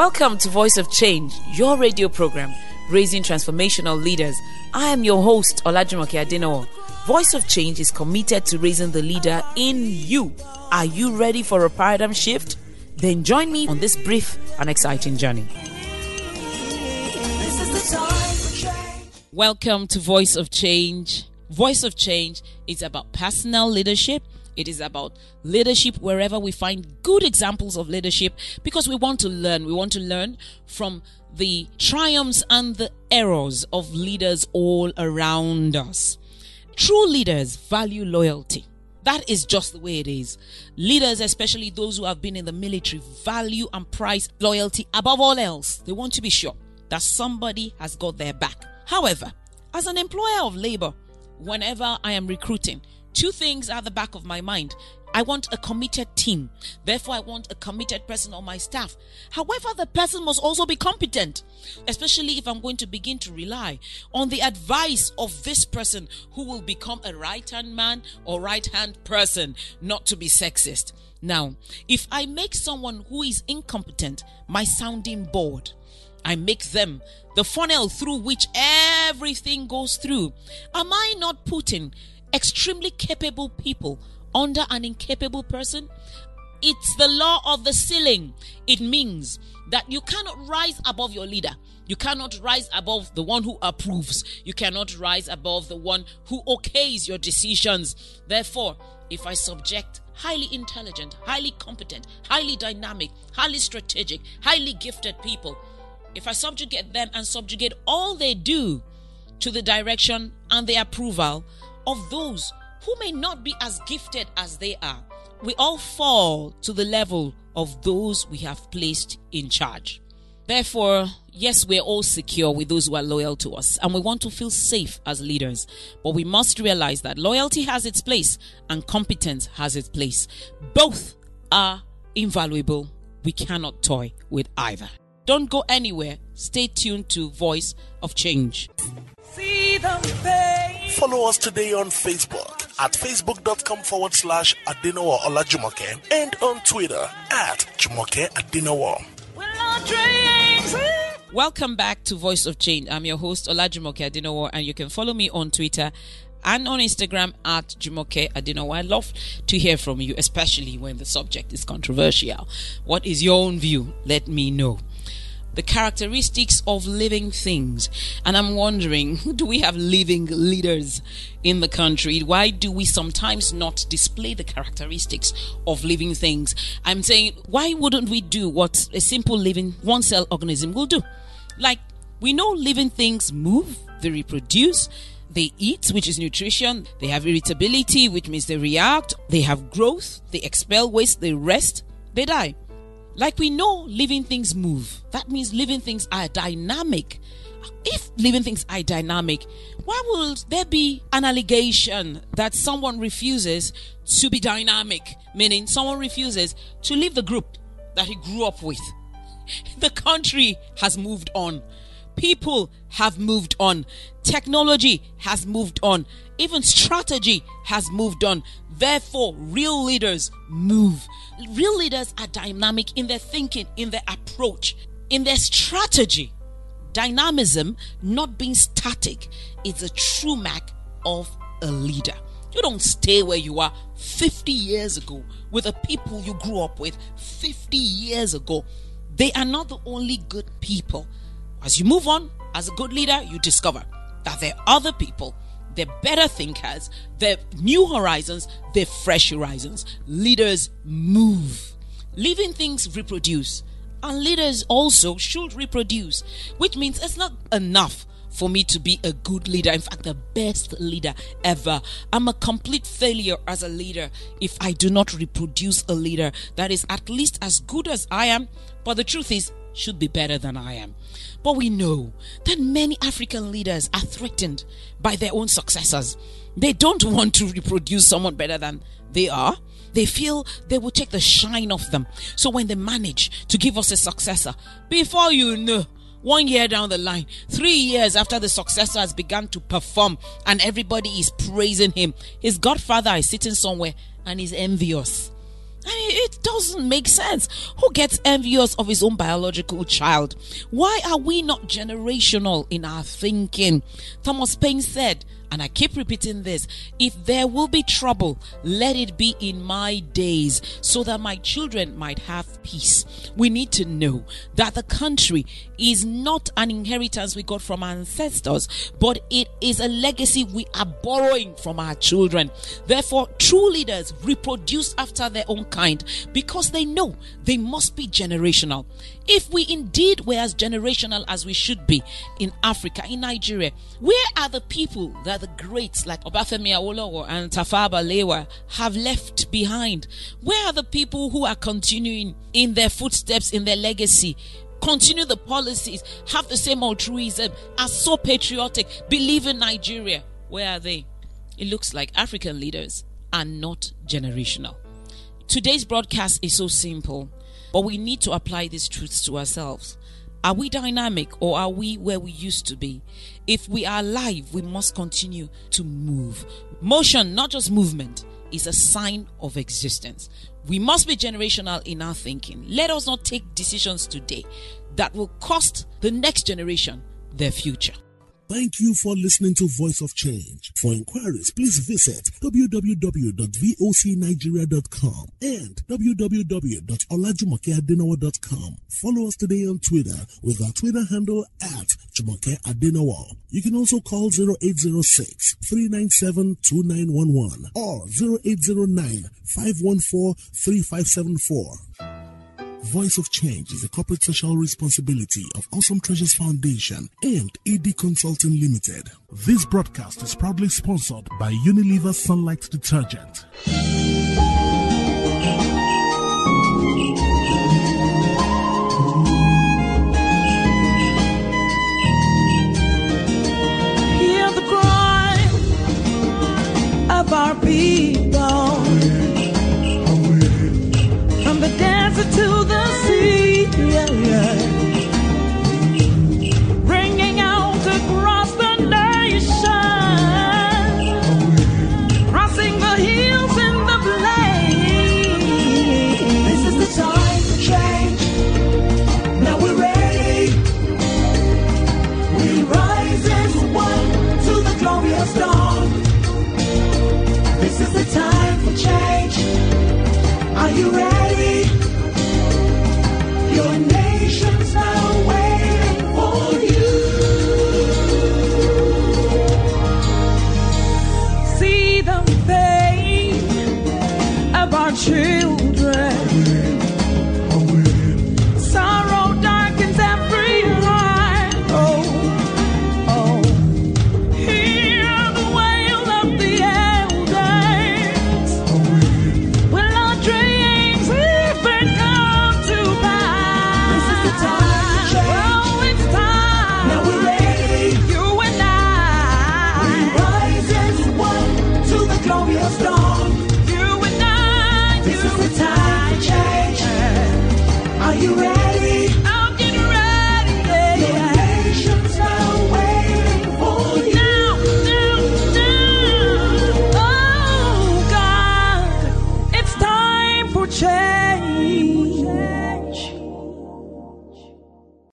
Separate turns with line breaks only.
Welcome to Voice of Change, your radio program raising transformational leaders. I am your host, Olajumoke Adenowo. Voice of Change is committed to raising the leader in you. Are you ready for a paradigm shift? Then join me on this brief and exciting journey. Welcome to Voice of Change. Voice of Change is about personal leadership it is about leadership wherever we find good examples of leadership because we want to learn. We want to learn from the triumphs and the errors of leaders all around us. True leaders value loyalty. That is just the way it is. Leaders, especially those who have been in the military, value and prize loyalty above all else. They want to be sure that somebody has got their back. However, as an employer of labor, whenever I am recruiting, Two things are the back of my mind. I want a committed team. Therefore, I want a committed person on my staff. However, the person must also be competent, especially if I'm going to begin to rely on the advice of this person who will become a right hand man or right hand person, not to be sexist. Now, if I make someone who is incompetent my sounding board, I make them the funnel through which everything goes through. Am I not putting extremely capable people under an incapable person. It's the law of the ceiling. It means that you cannot rise above your leader. You cannot rise above the one who approves. You cannot rise above the one who okays your decisions. Therefore, if I subject highly intelligent, highly competent, highly dynamic, highly strategic, highly gifted people, if I subjugate them and subjugate all they do to the direction and the approval of those who may not be as gifted as they are. We all fall to the level of those we have placed in charge. Therefore, yes, we're all secure with those who are loyal to us and we want to feel safe as leaders. But we must realize that loyalty has its place and competence has its place. Both are invaluable. We cannot toy with either. Don't go anywhere. Stay tuned to Voice of Change.
Follow us today on Facebook at facebook.com forward slash Adenowo Olajumoke and on Twitter at Jumoke Adenowo.
Welcome back to Voice of Change. I'm your host Olajumoke Adenowo and you can follow me on Twitter and on Instagram at Jumoke Adenowo. I love to hear from you, especially when the subject is controversial. What is your own view? Let me know the characteristics of living things. And I'm wondering, do we have living leaders in the country? Why do we sometimes not display the characteristics of living things? I'm saying, why wouldn't we do what a simple living one cell organism will do? Like, we know living things move, they reproduce, they eat, which is nutrition. They have irritability, which means they react. They have growth. They expel waste. They rest. They die. Like we know living things move. That means living things are dynamic. If living things are dynamic, why would there be an allegation that someone refuses to be dynamic? Meaning someone refuses to leave the group that he grew up with. The country has moved on. People have moved on. Technology has moved on. Even strategy has moved on. Therefore, real leaders move. Real leaders are dynamic in their thinking, in their approach, in their strategy. Dynamism, not being static, is a true mark of a leader. You don't stay where you are 50 years ago with the people you grew up with 50 years ago. They are not the only good people. As you move on, as a good leader, you discover that there are other people they're better thinkers, they're new horizons, they're fresh horizons. Leaders move. Living things reproduce. And leaders also should reproduce, which means it's not enough for me to be a good leader. In fact, the best leader ever. I'm a complete failure as a leader if I do not reproduce a leader that is at least as good as I am. But the truth is, should be better than I am. But we know that many African leaders are threatened by their own successors. They don't want to reproduce someone better than they are. They feel they will take the shine off them. So when they manage to give us a successor, before you know, one year down the line, three years after the successor has begun to perform and everybody is praising him, his godfather is sitting somewhere and is envious. I mean, it doesn't make sense. Who gets envious of his own biological child? Why are we not generational in our thinking? Thomas Paine said, and I keep repeating this if there will be trouble, let it be in my days so that my children might have peace. We need to know that the country is not an inheritance we got from our ancestors, but it is a legacy we are borrowing from our children. Therefore, true leaders reproduce after their own kind because they know they must be generational. If we indeed were as generational as we should be in Africa, in Nigeria, where are the people that the greats like Obafemi Awolowo and Tafawa Balewa have left behind? Where are the people who are continuing in their footsteps, in their legacy? Continue the policies, have the same altruism, are so patriotic, believe in Nigeria. Where are they? It looks like African leaders are not generational. Today's broadcast is so simple, but we need to apply these truths to ourselves. Are we dynamic or are we where we used to be? If we are alive, we must continue to move. Motion, not just movement, is a sign of existence. We must be generational in our thinking. Let us not take decisions today that will cost the next generation their future.
Thank you for listening to Voice of Change. For inquiries, please visit www.vocnigeria.com and www.olajumokeadenowo.com. Follow us today on Twitter with our Twitter handle at Jumoke Adenowo. You can also call 0806 397 2911 or 0809 514 3574. Voice of Change is a corporate social responsibility of Awesome Treasures Foundation and AD Consulting Limited. This broadcast is proudly sponsored by Unilever Sunlight Detergent.